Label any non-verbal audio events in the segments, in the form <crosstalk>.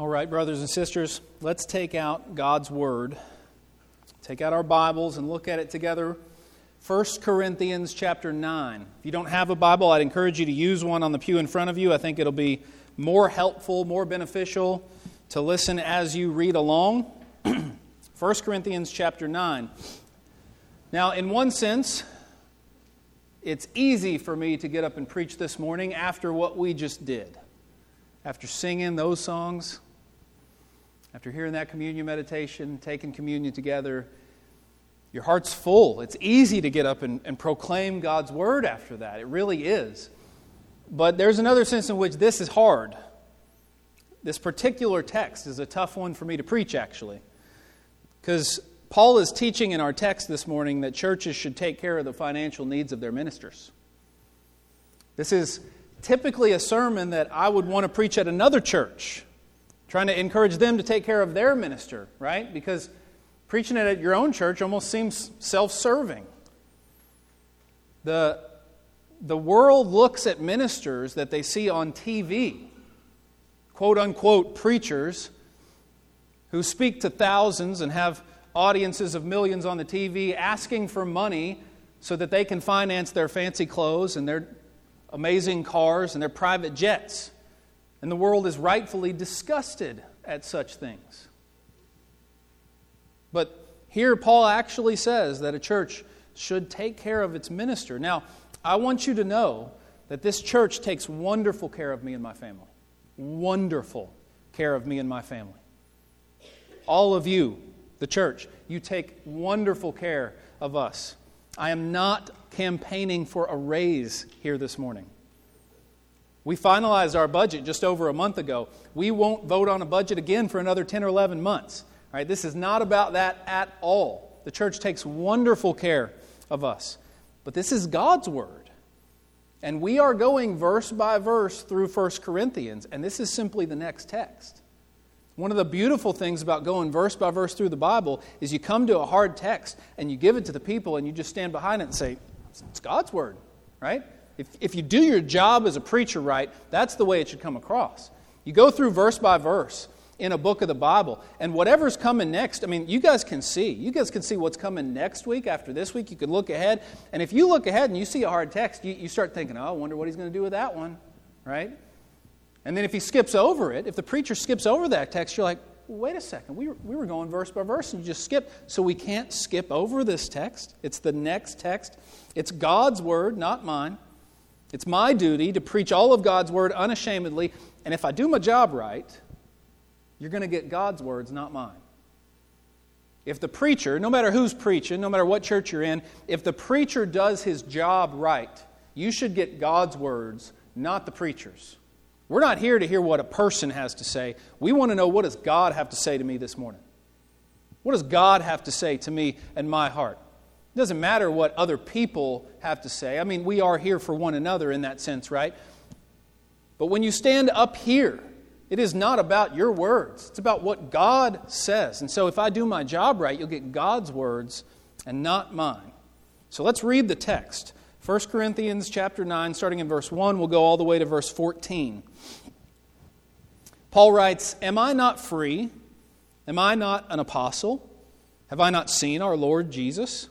All right, brothers and sisters, let's take out God's Word. Take out our Bibles and look at it together. 1 Corinthians chapter 9. If you don't have a Bible, I'd encourage you to use one on the pew in front of you. I think it'll be more helpful, more beneficial to listen as you read along. <clears throat> 1 Corinthians chapter 9. Now, in one sense, it's easy for me to get up and preach this morning after what we just did. After singing those songs, after hearing that communion meditation, taking communion together, your heart's full. It's easy to get up and, and proclaim God's word after that. It really is. But there's another sense in which this is hard. This particular text is a tough one for me to preach, actually. Because Paul is teaching in our text this morning that churches should take care of the financial needs of their ministers. This is typically a sermon that I would want to preach at another church trying to encourage them to take care of their minister, right? Because preaching it at your own church almost seems self serving. The, the world looks at ministers that they see on TV, quote unquote preachers, who speak to thousands and have audiences of millions on the TV asking for money so that they can finance their fancy clothes and their amazing cars and their private jets. And the world is rightfully disgusted at such things. But here, Paul actually says that a church should take care of its minister. Now, I want you to know that this church takes wonderful care of me and my family. Wonderful care of me and my family. All of you, the church, you take wonderful care of us. I am not campaigning for a raise here this morning. We finalized our budget just over a month ago. We won't vote on a budget again for another 10 or 11 months. All right, this is not about that at all. The church takes wonderful care of us. But this is God's word. And we are going verse by verse through 1 Corinthians, and this is simply the next text. One of the beautiful things about going verse by verse through the Bible is you come to a hard text and you give it to the people and you just stand behind it and say, It's God's word, right? If, if you do your job as a preacher right, that's the way it should come across. You go through verse by verse in a book of the Bible, and whatever's coming next, I mean, you guys can see. You guys can see what's coming next week, after this week. You can look ahead. And if you look ahead and you see a hard text, you, you start thinking, oh, I wonder what he's going to do with that one, right? And then if he skips over it, if the preacher skips over that text, you're like, wait a second, we were, we were going verse by verse and you just skip. So we can't skip over this text. It's the next text. It's God's word, not mine. It's my duty to preach all of God's word unashamedly, and if I do my job right, you're going to get God's words, not mine. If the preacher, no matter who's preaching, no matter what church you're in, if the preacher does his job right, you should get God's words, not the preacher's. We're not here to hear what a person has to say. We want to know what does God have to say to me this morning? What does God have to say to me and my heart? Doesn't matter what other people have to say. I mean, we are here for one another in that sense, right? But when you stand up here, it is not about your words. It's about what God says. And so if I do my job right, you'll get God's words and not mine. So let's read the text. 1 Corinthians chapter 9 starting in verse 1, we'll go all the way to verse 14. Paul writes, "Am I not free? Am I not an apostle? Have I not seen our Lord Jesus?"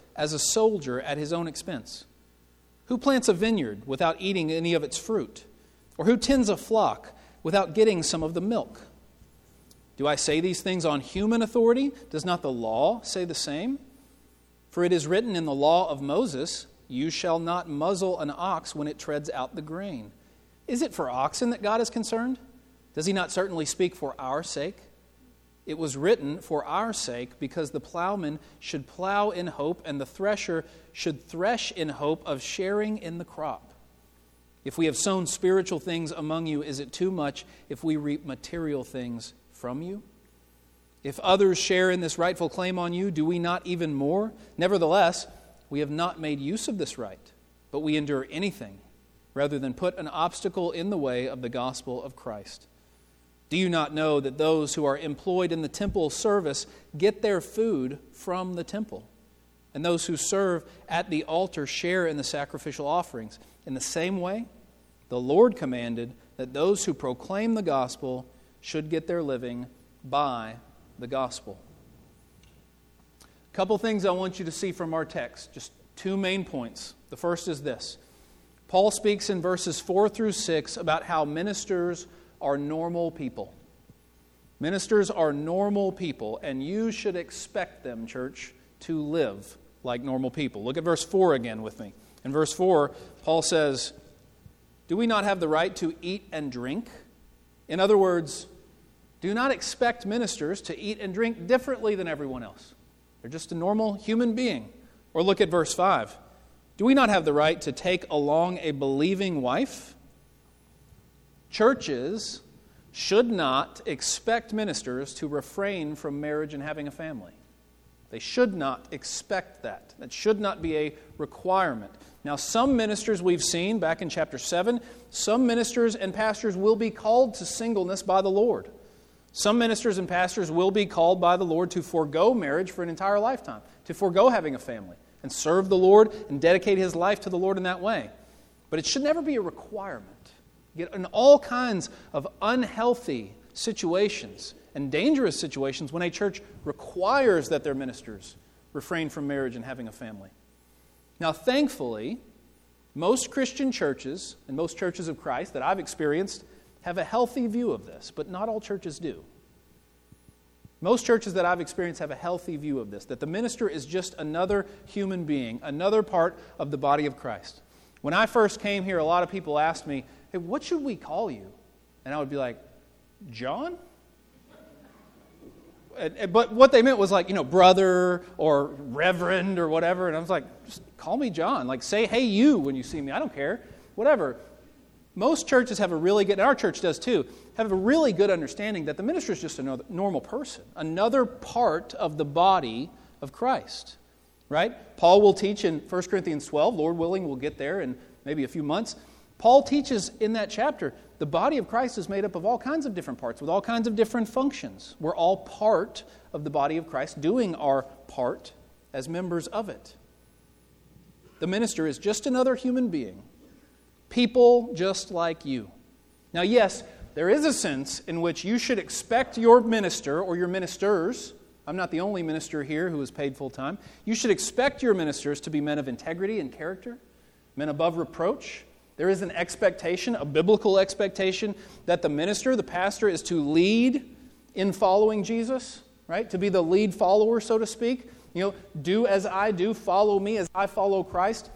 as a soldier at his own expense? Who plants a vineyard without eating any of its fruit? Or who tends a flock without getting some of the milk? Do I say these things on human authority? Does not the law say the same? For it is written in the law of Moses, You shall not muzzle an ox when it treads out the grain. Is it for oxen that God is concerned? Does he not certainly speak for our sake? It was written for our sake, because the plowman should plow in hope, and the thresher should thresh in hope of sharing in the crop. If we have sown spiritual things among you, is it too much if we reap material things from you? If others share in this rightful claim on you, do we not even more? Nevertheless, we have not made use of this right, but we endure anything rather than put an obstacle in the way of the gospel of Christ. Do you not know that those who are employed in the temple service get their food from the temple? And those who serve at the altar share in the sacrificial offerings. In the same way, the Lord commanded that those who proclaim the gospel should get their living by the gospel. A couple things I want you to see from our text, just two main points. The first is this Paul speaks in verses 4 through 6 about how ministers are normal people. Ministers are normal people, and you should expect them, church, to live like normal people. Look at verse 4 again with me. In verse 4, Paul says, Do we not have the right to eat and drink? In other words, do not expect ministers to eat and drink differently than everyone else. They're just a normal human being. Or look at verse 5. Do we not have the right to take along a believing wife? Churches should not expect ministers to refrain from marriage and having a family. They should not expect that. That should not be a requirement. Now, some ministers we've seen back in chapter 7, some ministers and pastors will be called to singleness by the Lord. Some ministers and pastors will be called by the Lord to forego marriage for an entire lifetime, to forego having a family, and serve the Lord and dedicate his life to the Lord in that way. But it should never be a requirement. Get in all kinds of unhealthy situations and dangerous situations when a church requires that their ministers refrain from marriage and having a family. Now, thankfully, most Christian churches and most churches of Christ that I've experienced have a healthy view of this, but not all churches do. Most churches that I've experienced have a healthy view of this, that the minister is just another human being, another part of the body of Christ. When I first came here, a lot of people asked me, Hey, what should we call you? And I would be like, John? But what they meant was like, you know, brother or reverend or whatever. And I was like, just call me John. Like, say, hey, you when you see me. I don't care. Whatever. Most churches have a really good, and our church does too, have a really good understanding that the minister is just a normal person, another part of the body of Christ. Right? Paul will teach in 1 Corinthians 12, Lord willing, we'll get there in maybe a few months. Paul teaches in that chapter the body of Christ is made up of all kinds of different parts with all kinds of different functions. We're all part of the body of Christ, doing our part as members of it. The minister is just another human being people just like you. Now, yes, there is a sense in which you should expect your minister or your ministers. I'm not the only minister here who is paid full time. You should expect your ministers to be men of integrity and character, men above reproach. There is an expectation, a biblical expectation, that the minister, the pastor, is to lead in following Jesus, right? To be the lead follower, so to speak. You know, do as I do, follow me as I follow Christ.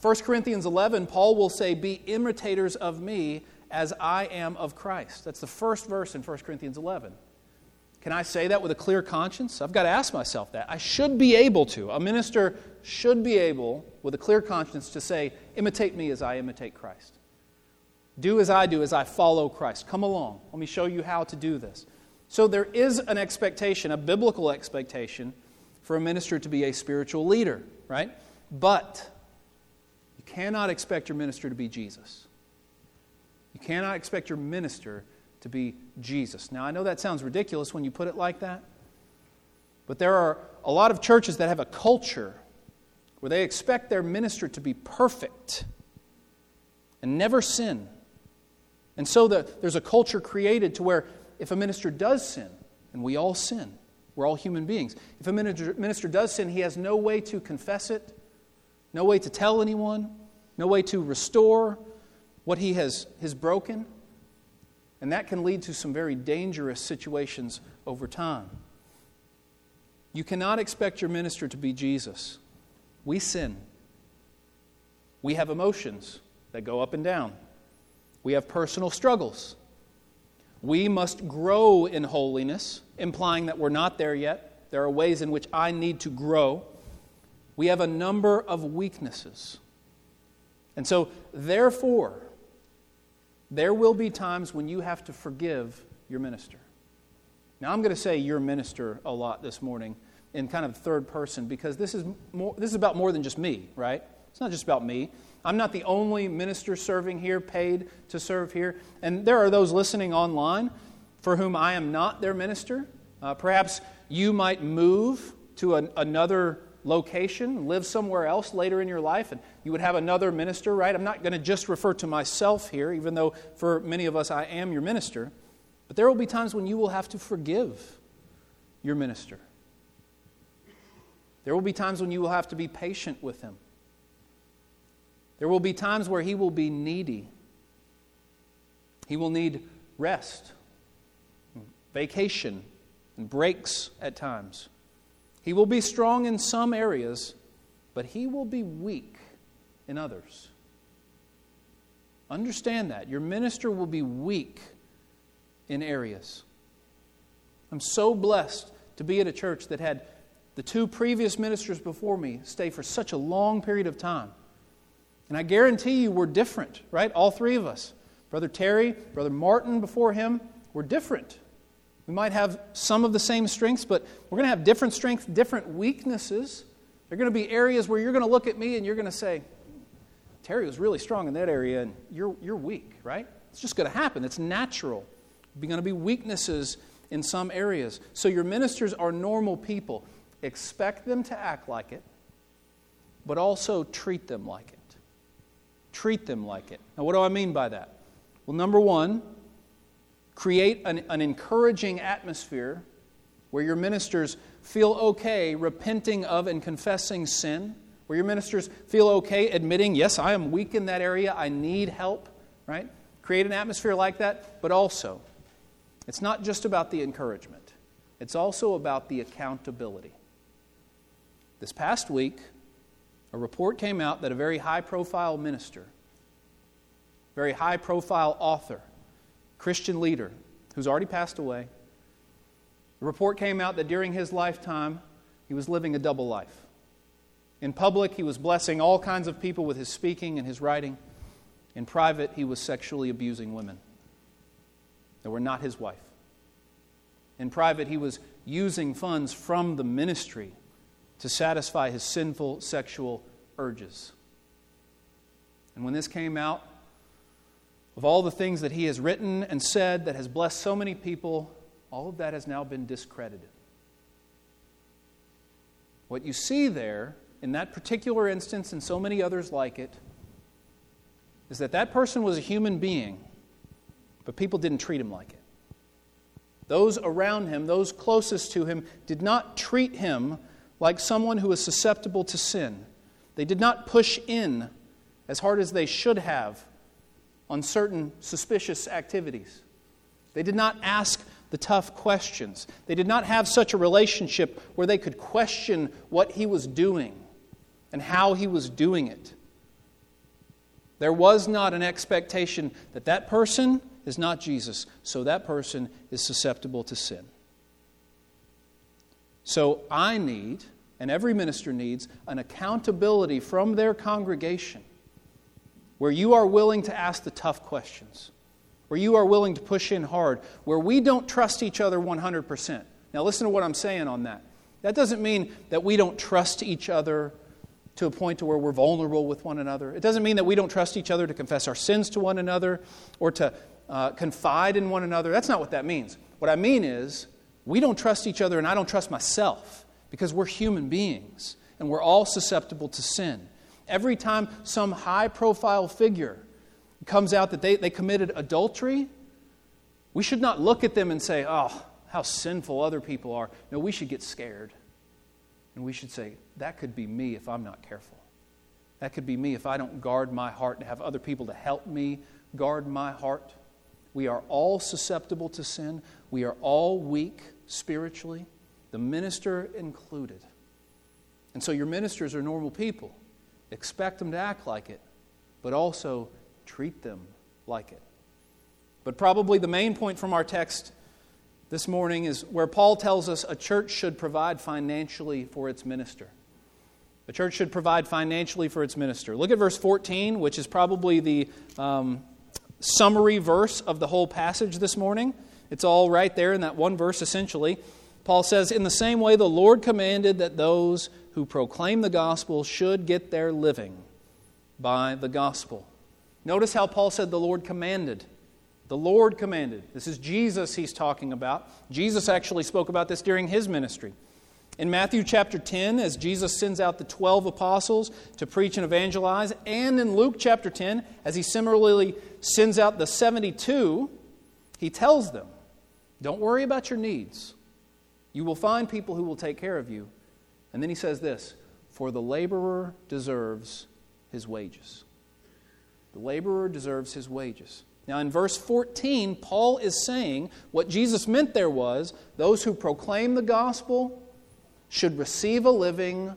1 Corinthians 11, Paul will say, Be imitators of me as I am of Christ. That's the first verse in 1 Corinthians 11. Can I say that with a clear conscience? I've got to ask myself that. I should be able to. A minister should be able, with a clear conscience, to say, Imitate me as I imitate Christ. Do as I do as I follow Christ. Come along. Let me show you how to do this. So there is an expectation, a biblical expectation, for a minister to be a spiritual leader, right? But you cannot expect your minister to be Jesus. You cannot expect your minister to be Jesus. Now, I know that sounds ridiculous when you put it like that, but there are a lot of churches that have a culture where they expect their minister to be perfect and never sin. And so the, there's a culture created to where if a minister does sin, and we all sin, we're all human beings, if a minister, minister does sin, he has no way to confess it, no way to tell anyone, no way to restore what he has, has broken. And that can lead to some very dangerous situations over time. You cannot expect your minister to be Jesus. We sin. We have emotions that go up and down. We have personal struggles. We must grow in holiness, implying that we're not there yet. There are ways in which I need to grow we have a number of weaknesses. And so, therefore, there will be times when you have to forgive your minister. Now, I'm going to say your minister a lot this morning in kind of third person because this is, more, this is about more than just me, right? It's not just about me. I'm not the only minister serving here, paid to serve here. And there are those listening online for whom I am not their minister. Uh, perhaps you might move to an, another location, live somewhere else later in your life, and you would have another minister, right? I'm not going to just refer to myself here, even though for many of us I am your minister. But there will be times when you will have to forgive your minister. There will be times when you will have to be patient with him. There will be times where he will be needy. He will need rest, vacation, and breaks at times. He will be strong in some areas, but he will be weak in others. Understand that. Your minister will be weak in areas. I'm so blessed to be at a church that had the two previous ministers before me stay for such a long period of time. And I guarantee you we're different, right? All three of us. Brother Terry, Brother Martin before him, we're different. We might have some of the same strengths, but we're going to have different strengths, different weaknesses. There are going to be areas where you're going to look at me and you're going to say, Terry was really strong in that area and you're, you're weak, right? It's just going to happen. It's natural. There's going to be weaknesses in some areas. So your ministers are normal people. Expect them to act like it, but also treat them like it. Treat them like it. Now, what do I mean by that? Well, number one, create an, an encouraging atmosphere where your ministers feel okay repenting of and confessing sin, where your ministers feel okay admitting, yes, I am weak in that area, I need help, right? Create an atmosphere like that, but also, it's not just about the encouragement, it's also about the accountability. This past week, a report came out that a very high profile minister, very high profile author, Christian leader who's already passed away, the report came out that during his lifetime, he was living a double life. In public, he was blessing all kinds of people with his speaking and his writing. In private, he was sexually abusing women that were not his wife. In private, he was using funds from the ministry to satisfy his sinful sexual urges. And when this came out, of all the things that he has written and said that has blessed so many people, all of that has now been discredited. What you see there, in that particular instance and so many others like it, is that that person was a human being, but people didn't treat him like it. Those around him, those closest to him, did not treat him like someone who is susceptible to sin. They did not push in as hard as they should have on certain suspicious activities. They did not ask the tough questions. They did not have such a relationship where they could question what he was doing and how he was doing it. There was not an expectation that that person is not Jesus, so that person is susceptible to sin. So I need, and every minister needs, an accountability from their congregation where you are willing to ask the tough questions, where you are willing to push in hard, where we don't trust each other 100%. Now, listen to what I'm saying on that. That doesn't mean that we don't trust each other to a point to where we're vulnerable with one another. It doesn't mean that we don't trust each other to confess our sins to one another or to uh, confide in one another. That's not what that means. What I mean is, we don't trust each other, and I don't trust myself because we're human beings and we're all susceptible to sin. Every time some high profile figure comes out that they, they committed adultery, we should not look at them and say, oh, how sinful other people are. No, we should get scared. And we should say, that could be me if I'm not careful. That could be me if I don't guard my heart and have other people to help me guard my heart. We are all susceptible to sin. We are all weak spiritually, the minister included. And so your ministers are normal people. Expect them to act like it, but also treat them like it. But probably the main point from our text this morning is where Paul tells us a church should provide financially for its minister. A church should provide financially for its minister. Look at verse 14, which is probably the, um, summary verse of the whole passage this morning. It's all right there in that one verse, essentially. Paul says, In the same way, the Lord commanded that those who proclaim the gospel should get their living by the gospel. Notice how Paul said the Lord commanded. The Lord commanded. This is Jesus he's talking about. Jesus actually spoke about this during his ministry. In Matthew chapter 10, as Jesus sends out the 12 apostles to preach and evangelize, and in Luke chapter 10, as he similarly sends out the 72, he tells them, Don't worry about your needs. You will find people who will take care of you. And then he says this For the laborer deserves his wages. The laborer deserves his wages. Now, in verse 14, Paul is saying what Jesus meant there was those who proclaim the gospel should receive a living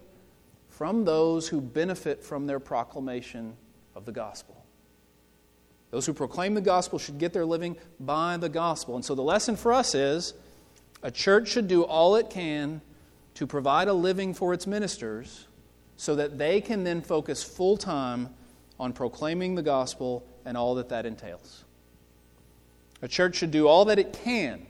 from those who benefit from their proclamation of the gospel. Those who proclaim the gospel should get their living by the gospel. And so the lesson for us is a church should do all it can to provide a living for its ministers so that they can then focus full time on proclaiming the gospel and all that that entails. A church should do all that it can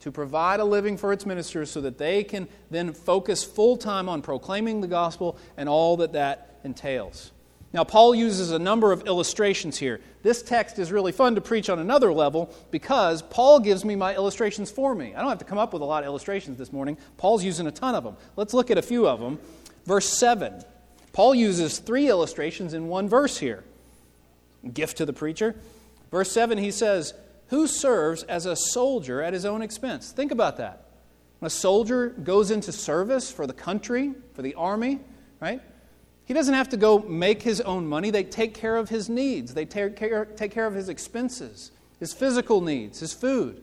to provide a living for its ministers so that they can then focus full time on proclaiming the gospel and all that that entails. Now, Paul uses a number of illustrations here. This text is really fun to preach on another level because Paul gives me my illustrations for me. I don't have to come up with a lot of illustrations this morning. Paul's using a ton of them. Let's look at a few of them. Verse 7. Paul uses three illustrations in one verse here. Gift to the preacher. Verse 7, he says, Who serves as a soldier at his own expense? Think about that. When a soldier goes into service for the country, for the army, right? He doesn't have to go make his own money. They take care of his needs, they take care, take care of his expenses, his physical needs, his food,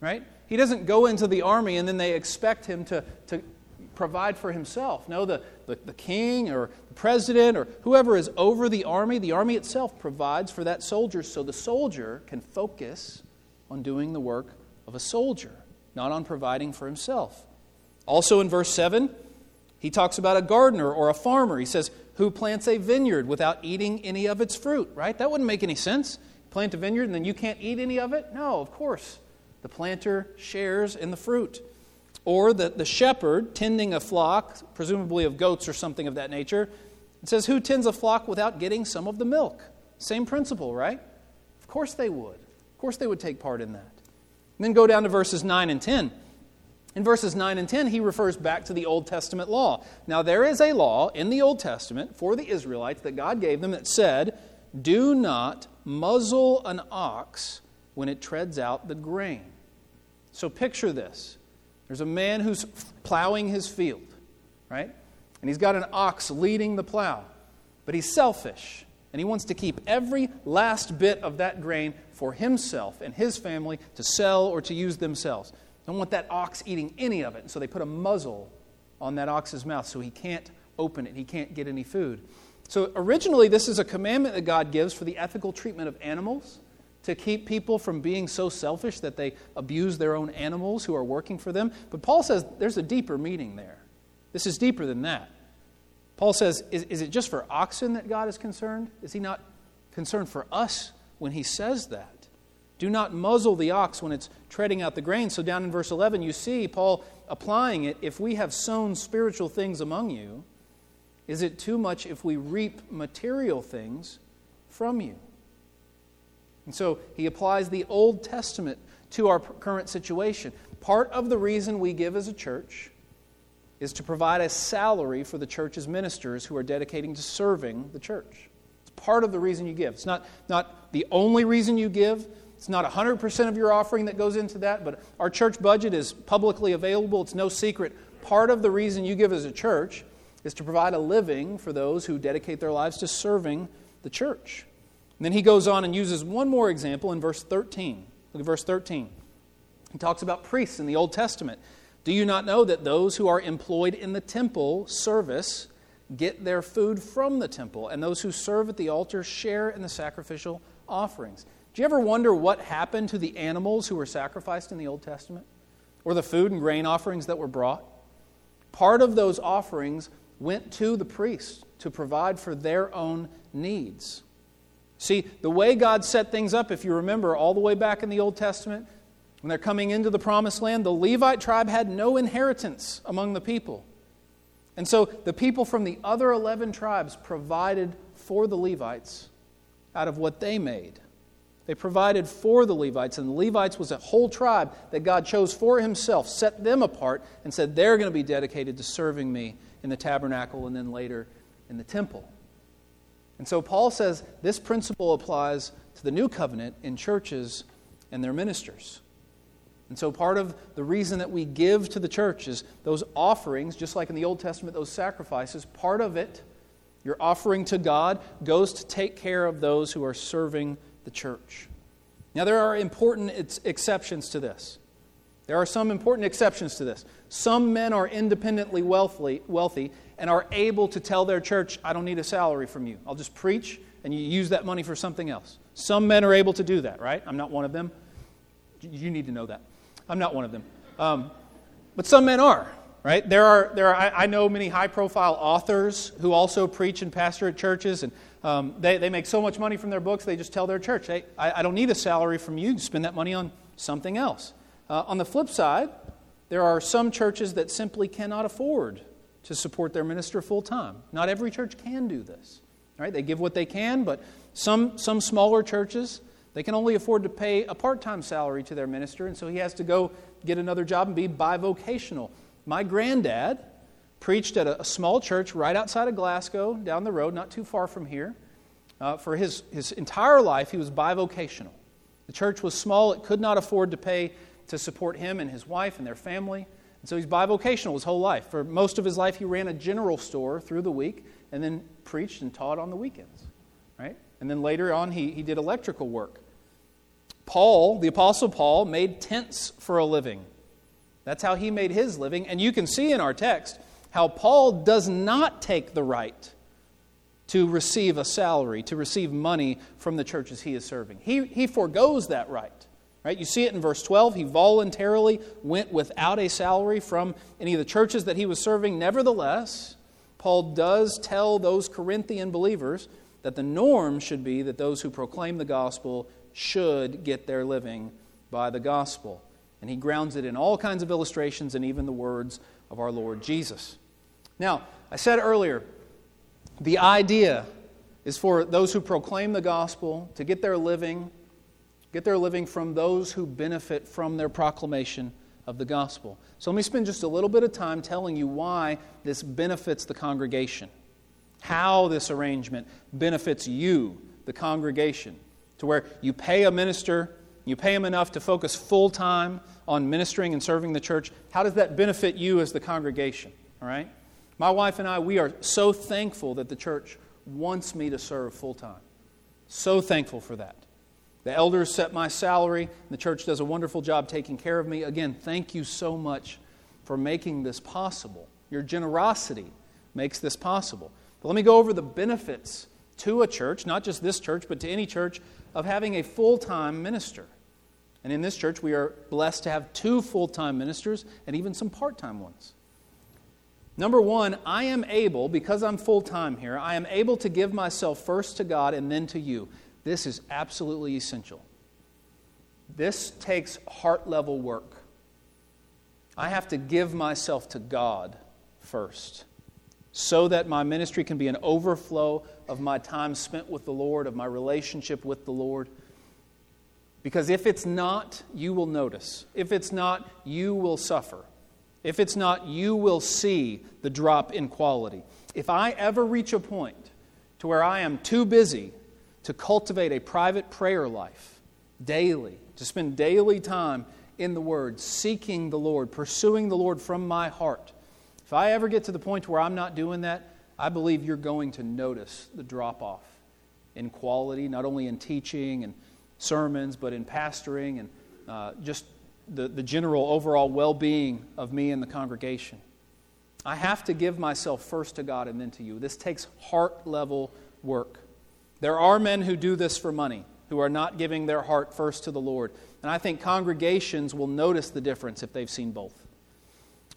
right? He doesn't go into the army and then they expect him to, to provide for himself. No, the, the, the king or the president or whoever is over the army, the army itself provides for that soldier so the soldier can focus on doing the work of a soldier, not on providing for himself. Also in verse 7, he talks about a gardener or a farmer. He says, who plants a vineyard without eating any of its fruit, right? That wouldn't make any sense. Plant a vineyard and then you can't eat any of it? No, of course. The planter shares in the fruit. Or the, the shepherd tending a flock, presumably of goats or something of that nature, it says, Who tends a flock without getting some of the milk? Same principle, right? Of course they would. Of course they would take part in that. And then go down to verses 9 and 10. In verses 9 and 10, he refers back to the Old Testament law. Now, there is a law in the Old Testament for the Israelites that God gave them that said, Do not muzzle an ox when it treads out the grain. So, picture this there's a man who's plowing his field, right? And he's got an ox leading the plow, but he's selfish. And he wants to keep every last bit of that grain for himself and his family to sell or to use themselves. Don't want that ox eating any of it. And so they put a muzzle on that ox's mouth so he can't open it, he can't get any food. So originally, this is a commandment that God gives for the ethical treatment of animals to keep people from being so selfish that they abuse their own animals who are working for them. But Paul says there's a deeper meaning there. This is deeper than that. Paul says, is, is it just for oxen that God is concerned? Is he not concerned for us when he says that? Do not muzzle the ox when it's treading out the grain. So, down in verse 11, you see Paul applying it. If we have sown spiritual things among you, is it too much if we reap material things from you? And so he applies the Old Testament to our current situation. Part of the reason we give as a church is to provide a salary for the church's ministers who are dedicating to serving the church. It's part of the reason you give. It's not, not the only reason you give, it's not 100% of your offering that goes into that, but our church budget is publicly available. It's no secret. Part of the reason you give as a church is to provide a living for those who dedicate their lives to serving the church. And then he goes on and uses one more example in verse 13. Look at verse 13. He talks about priests in the Old Testament. Do you not know that those who are employed in the temple service get their food from the temple, and those who serve at the altar share in the sacrificial offerings? Do you ever wonder what happened to the animals who were sacrificed in the Old Testament? Or the food and grain offerings that were brought? Part of those offerings went to the priests to provide for their own needs. See, the way God set things up, if you remember all the way back in the Old Testament, when they're coming into the promised land, the Levite tribe had no inheritance among the people. And so the people from the other 11 tribes provided for the Levites out of what they made. They provided for the Levites, and the Levites was a whole tribe that God chose for himself, set them apart, and said, They're going to be dedicated to serving me in the tabernacle and then later in the temple. And so Paul says this principle applies to the new covenant in churches and their ministers. And so part of the reason that we give to the church is those offerings, just like in the Old Testament, those sacrifices, part of it, your offering to God, goes to take care of those who are serving the church. Now, there are important exceptions to this. There are some important exceptions to this. Some men are independently wealthy, wealthy and are able to tell their church, I don't need a salary from you. I'll just preach and you use that money for something else. Some men are able to do that, right? I'm not one of them. You need to know that. I'm not one of them. Um, but some men are, right? There are, there are I, I know many high profile authors who also preach and pastor at churches, and um, they, they make so much money from their books, they just tell their church, hey, I, I don't need a salary from you, spend that money on something else. Uh, on the flip side, there are some churches that simply cannot afford to support their minister full time. Not every church can do this. Right? They give what they can, but some, some smaller churches, they can only afford to pay a part time salary to their minister, and so he has to go get another job and be bivocational. My granddad preached at a, a, small church right outside of Glasgow, down the road, not too far from here. Uh, for his, his entire life, he was bivocational. The church was small, it could not afford to pay to support him and his wife and their family. And so he's bivocational his whole life. For most of his life, he ran a general store through the week and then preached and taught on the weekends. Right? And then later on, he, he did electrical work. Paul, the Apostle Paul, made tents for a living. That's how he made his living. And you can see in our text how Paul does not take the right to receive a salary, to receive money from the churches he is serving. He, he foregoes that right. Right? You see it in verse 12. He voluntarily went without a salary from any of the churches that he was serving. Nevertheless, Paul does tell those Corinthian believers that the norm should be that those who proclaim the gospel should get their living by the gospel. And he grounds it in all kinds of illustrations and even the words of our Lord Jesus. Now, I said earlier, the idea is for those who proclaim the gospel to get their living, get their living from those who benefit from their proclamation of the gospel. So let me spend just a little bit of time telling you why this benefits the congregation, how this arrangement benefits you, the congregation, to where you pay a minister, you pay him enough to focus full time on ministering and serving the church. How does that benefit you as the congregation? All right? My wife and I, we are so thankful that the church wants me to serve full time. So thankful for that. The elders set my salary. The church does a wonderful job taking care of me. Again, thank you so much for making this possible. Your generosity makes this possible. But let me go over the benefits to a church, not just this church, but to any church, of having a full time minister. And in this church, we are blessed to have two full time ministers and even some part time ones. Number one, I am able, because I'm full time here, I am able to give myself first to God and then to you. This is absolutely essential. This takes heart level work. I have to give myself to God first so that my ministry can be an overflow of my time spent with the Lord, of my relationship with the Lord. Because if it's not, you will notice. If it's not, you will suffer. If it's not, you will see the drop in quality. If I ever reach a point to where I am too busy to cultivate a private prayer life daily, to spend daily time in the Word, seeking the Lord, pursuing the Lord from my heart, if I ever get to the point where I'm not doing that, I believe you're going to notice the drop off in quality, not only in teaching and sermons, but in pastoring and uh, just the, the general overall well being of me and the congregation. I have to give myself first to God and then to you. This takes heart level work. There are men who do this for money, who are not giving their heart first to the Lord. And I think congregations will notice the difference if they've seen both.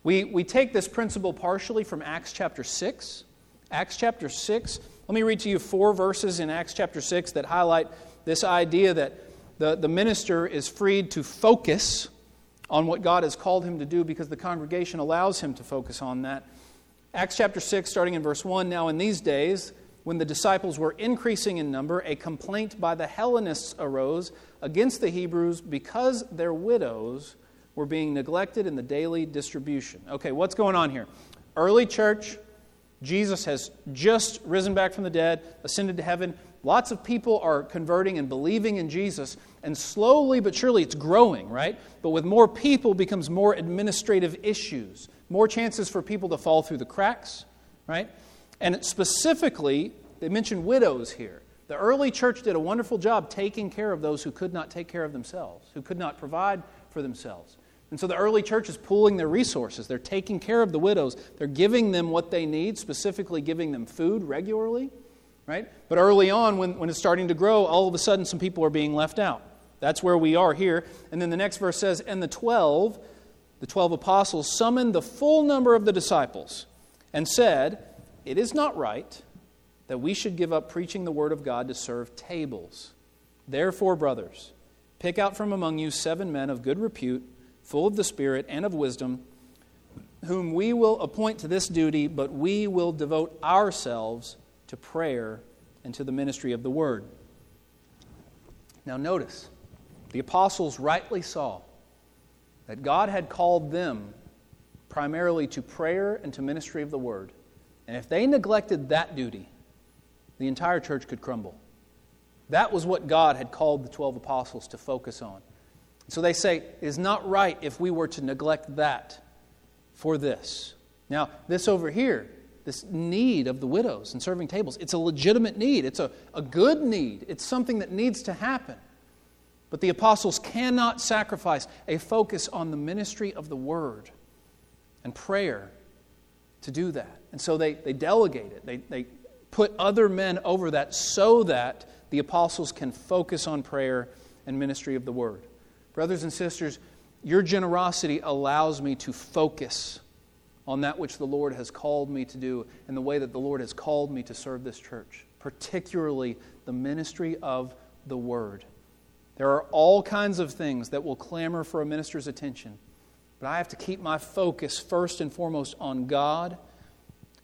We, we take this principle partially from Acts chapter 6. Acts chapter 6 Let me read to you four verses in Acts chapter 6 that highlight this idea that the, the minister is freed to focus on what God has called him to do because the congregation allows him to focus on that. Acts chapter 6, starting in verse 1 Now, in these days, when the disciples were increasing in number, a complaint by the Hellenists arose against the Hebrews because their widows were being neglected in the daily distribution. Okay, what's going on here? Early church, Jesus has just risen back from the dead, ascended to heaven. Lots of people are converting and believing in Jesus, and slowly but surely it's growing, right? But with more people becomes more administrative issues, more chances for people to fall through the cracks, right? And specifically, they mention widows here. The early church did a wonderful job taking care of those who could not take care of themselves, who could not provide for themselves. And so the early church is pooling their resources. They're taking care of the widows. They're giving them what they need, specifically giving them food regularly, right? But early on, when, when it's starting to grow, all of a sudden some people are being left out. That's where we are here. And then the next verse says, And the twelve, the twelve apostles, summoned the full number of the disciples and said, It is not right that we should give up preaching the word of God to serve tables. Therefore, brothers, pick out from among you seven men of good repute, full of the Spirit and of wisdom, whom we will appoint to this duty, but we will devote ourselves to prayer and to the ministry of the word. Now, notice, the apostles rightly saw that God had called them primarily to prayer and to ministry of the word. And if they neglected that duty, the entire church could crumble. That was what God had called the 12 apostles to focus on. So they say, it is not right if we were to neglect that for this. Now, this over here, this need of the widows and serving tables, it's a legitimate need. It's a, a good need. It's something that needs to happen. But the apostles cannot sacrifice a focus on the ministry of the word and prayer to do that. And so they, they delegate it. They, they put other men over that so that the apostles can focus on prayer and ministry of the word. Brothers and sisters, your generosity allows me to focus on that which the Lord has called me to do and the way that the Lord has called me to serve this church, particularly the ministry of the word. There are all kinds of things that will clamor for a minister's attention, but I have to keep my focus first and foremost on God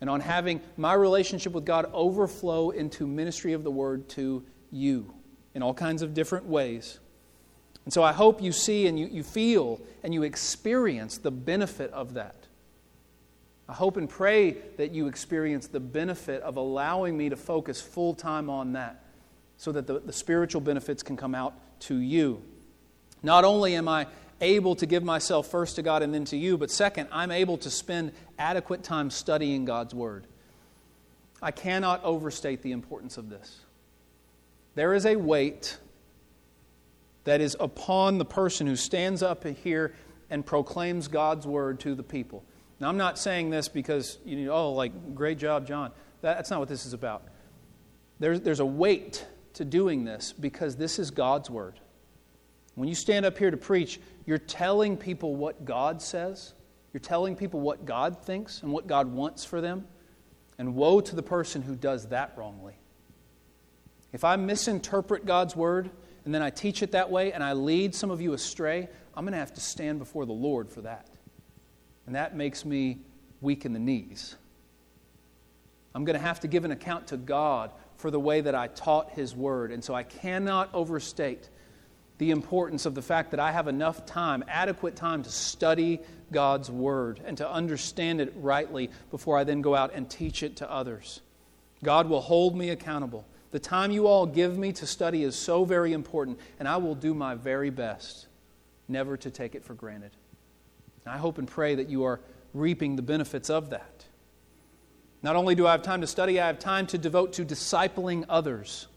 and on having my relationship with God overflow into ministry of the word to you in all kinds of different ways. And so I hope you see and you, you feel and you experience the benefit of that. I hope and pray that you experience the benefit of allowing me to focus full time on that so that the, the spiritual benefits can come out to you. Not only am I able to give myself first to God and then to you, but second, I'm able to spend adequate time studying God's Word. I cannot overstate the importance of this. There is a weight that is upon the person who stands up here and proclaims God's Word to the people. Now, I'm not saying this because, you know, oh, like, great job, John. That's not what this is about. There's, there's a weight to doing this because this is God's Word. When you stand up here to preach, you're telling people what God says, you're telling people what God thinks and what God wants for them. And woe to the person who does that wrongly. If I misinterpret God's word and then I teach it that way and I lead some of you astray, I'm going to have to stand before the Lord for that. And that makes me weak in the knees. I'm going to have to give an account to God for the way that I taught His word. And so I cannot overstate the importance of the fact that I have enough time, adequate time, to study God's Word and to understand it rightly before I then go out and teach it to others. God will hold me accountable. The time you all give me to study is so very important, and I will do my very best never to take it for granted. And I hope and pray that you are reaping the benefits of that. Not only do I have time to study, I have time to devote to discipling others.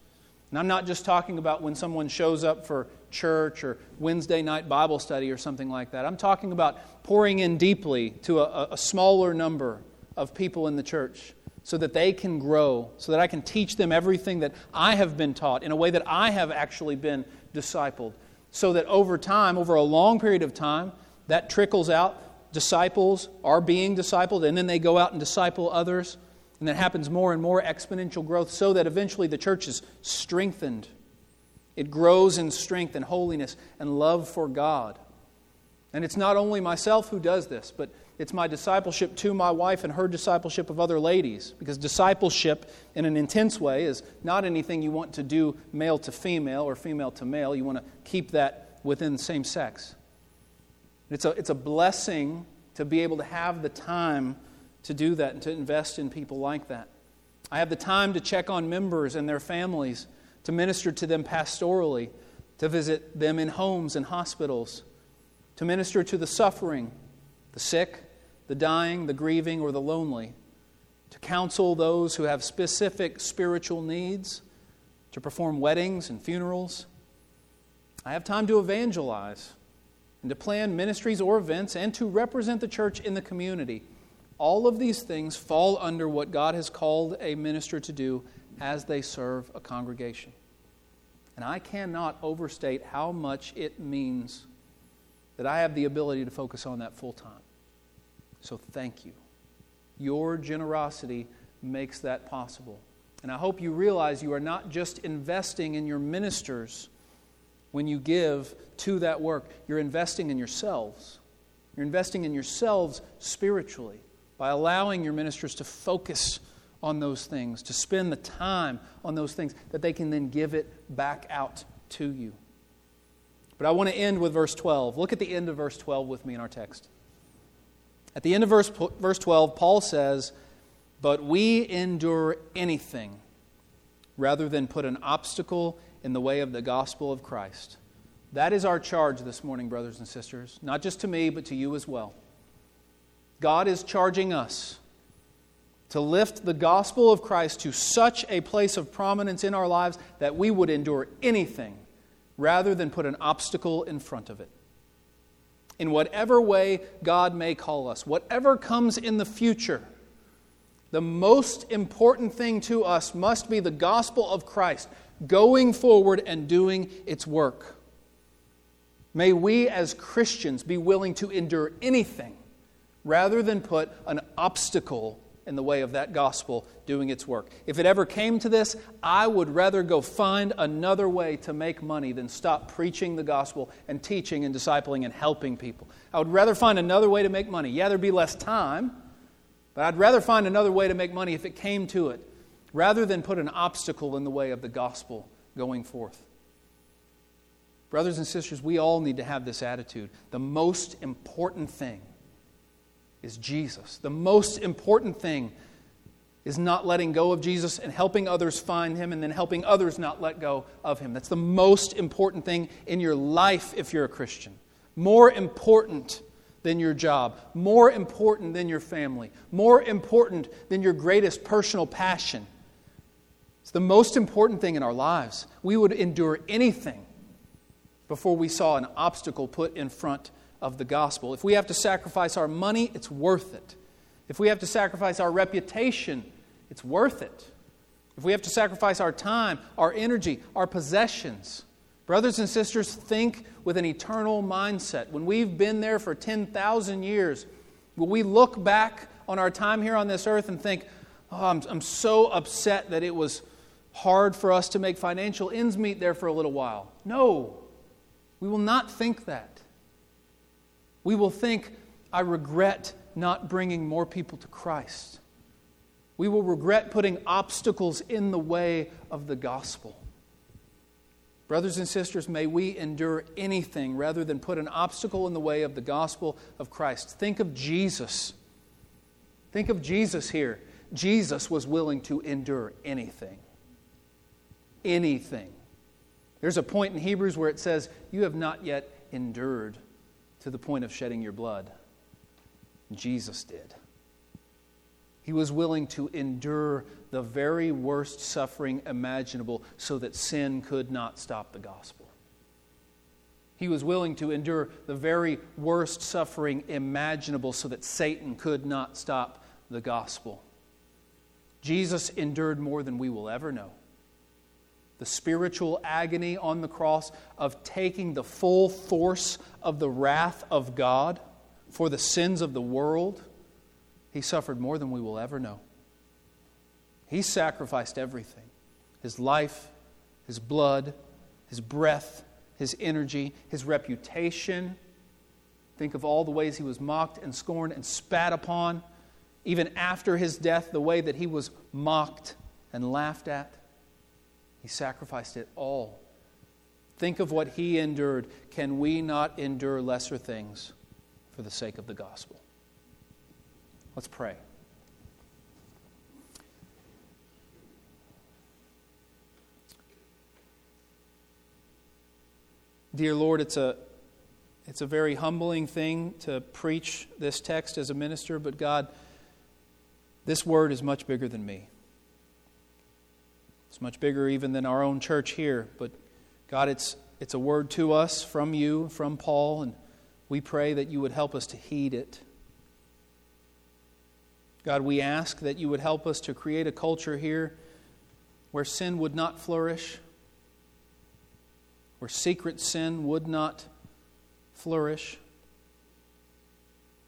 And I'm not just talking about when someone shows up for church or Wednesday night Bible study or something like that. I'm talking about pouring in deeply to a, a smaller number of people in the church so that they can grow, so that I can teach them everything that I have been taught in a way that I have actually been discipled. So that over time, over a long period of time, that trickles out. Disciples are being discipled, and then they go out and disciple others. And that happens more and more exponential growth so that eventually the church is strengthened. It grows in strength and holiness and love for God. And it's not only myself who does this, but it's my discipleship to my wife and her discipleship of other ladies. Because discipleship, in an intense way, is not anything you want to do male to female or female to male. You want to keep that within same sex. It's a, it's a blessing to be able to have the time to do that and to invest in people like that. I have the time to check on members and their families, to minister to them pastorally, to visit them in homes and hospitals, to minister to the suffering, the sick, the dying, the grieving, or the lonely, to counsel those who have specific spiritual needs, to perform weddings and funerals. I have time to evangelize and to plan ministries or events and to represent the church in the community. All of these things fall under what God has called a minister to do as they serve a congregation. And I cannot overstate how much it means that I have the ability to focus on that full time. So thank you. Your generosity makes that possible. And I hope you realize you are not just investing in your ministers when you give to that work, you're investing in yourselves. You're investing in yourselves spiritually by allowing your ministers to focus on those things, to spend the time on those things, that they can then give it back out to you. But I want to end with verse 12. Look at the end of verse 12 with me in our text. At the end of verse, verse 12, Paul says, But we endure anything rather than put an obstacle in the way of the gospel of Christ. That is our charge this morning, brothers and sisters, not just to me, but to you as well. God is charging us to lift the gospel of Christ to such a place of prominence in our lives that we would endure anything rather than put an obstacle in front of it. In whatever way God may call us, whatever comes in the future, the most important thing to us must be the gospel of Christ going forward and doing its work. May we as Christians be willing to endure anything rather than put an obstacle in the way of that gospel doing its work. If it ever came to this, I would rather go find another way to make money than stop preaching the gospel and teaching and discipling and helping people. I would rather find another way to make money. Yeah, there'd be less time, but I'd rather find another way to make money if it came to it, rather than put an obstacle in the way of the gospel going forth. Brothers and sisters, we all need to have this attitude. The most important thing is Jesus. The most important thing is not letting go of Jesus and helping others find him and then helping others not let go of him. That's the most important thing in your life if you're a Christian. More important than your job, more important than your family, more important than your greatest personal passion. It's the most important thing in our lives. We would endure anything before we saw an obstacle put in front of the gospel. If we have to sacrifice our money, it's worth it. If we have to sacrifice our reputation, it's worth it. If we have to sacrifice our time, our energy, our possessions, brothers and sisters, think with an eternal mindset. When we've been there for 10,000 years, will we look back on our time here on this earth and think, oh, I'm, I'm so upset that it was hard for us to make financial ends meet there for a little while? No, we will not think that. We will think, I regret not bringing more people to Christ. We will regret putting obstacles in the way of the gospel. Brothers and sisters, may we endure anything rather than put an obstacle in the way of the gospel of Christ. Think of Jesus. Think of Jesus here. Jesus was willing to endure anything. Anything. There's a point in Hebrews where it says, You have not yet endured to the point of shedding your blood. Jesus did. He was willing to endure the very worst suffering imaginable so that sin could not stop the gospel. He was willing to endure the very worst suffering imaginable so that Satan could not stop the gospel. Jesus endured more than we will ever know the spiritual agony on the cross of taking the full force of the wrath of God for the sins of the world, he suffered more than we will ever know. He sacrificed everything his life, his blood, his breath, his energy, his reputation. Think of all the ways he was mocked and scorned and spat upon. Even after his death, the way that he was mocked and laughed at. He sacrificed it all. Think of what he endured. Can we not endure lesser things for the sake of the gospel? Let's pray. Dear Lord, it's a, it's a very humbling thing to preach this text as a minister, but God, this word is much bigger than me. It's much bigger even than our own church here. But God, it's, it's a word to us from you, from Paul, and we pray that you would help us to heed it. God, we ask that you would help us to create a culture here where sin would not flourish, where secret sin would not flourish.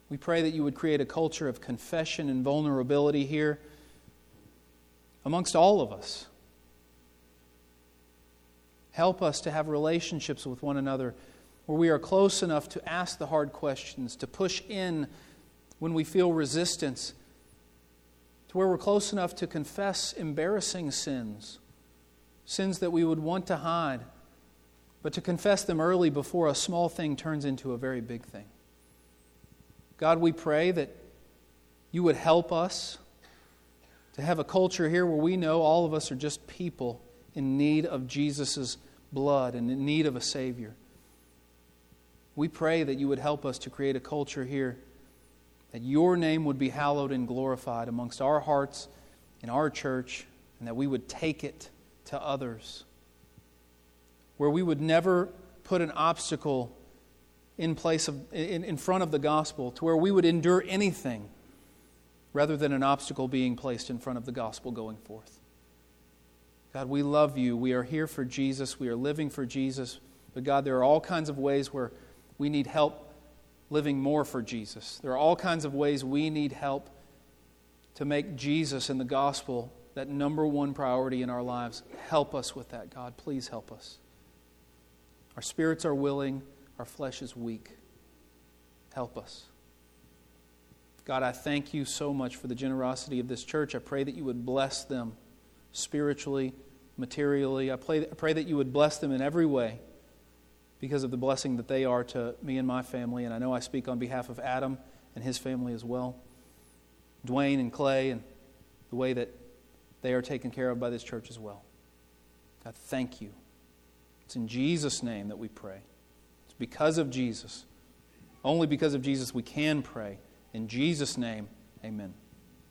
We pray that you would create a culture of confession and vulnerability here amongst all of us. Help us to have relationships with one another where we are close enough to ask the hard questions, to push in when we feel resistance, to where we're close enough to confess embarrassing sins, sins that we would want to hide but to confess them early before a small thing turns into a very big thing. God, we pray that you would help us to have a culture here where we know all of us are just people in need of Jesus' blood and in need of a Savior. We pray that you would help us to create a culture here that your name would be hallowed and glorified amongst our hearts in our church, and that we would take it to others where we would never put an obstacle in place of in, in front of the gospel to where we would endure anything rather than an obstacle being placed in front of the gospel going forth. God, we love you. We are here for Jesus. We are living for Jesus. But God, there are all kinds of ways where we need help living more for Jesus. There are all kinds of ways we need help to make Jesus and the gospel that number one priority in our lives. Help us with that, God. Please help us. Our spirits are willing, our flesh is weak. Help us. God, I thank you so much for the generosity of this church. I pray that you would bless them spiritually, materially. I pray, I pray that you would bless them in every way because of the blessing that they are to me and my family. And I know I speak on behalf of Adam and his family as well. Dwayne and Clay and the way that they are taken care of by this church as well. God, thank you. It's in Jesus' name that we pray. It's because of Jesus. Only because of Jesus we can pray. In Jesus' name, amen.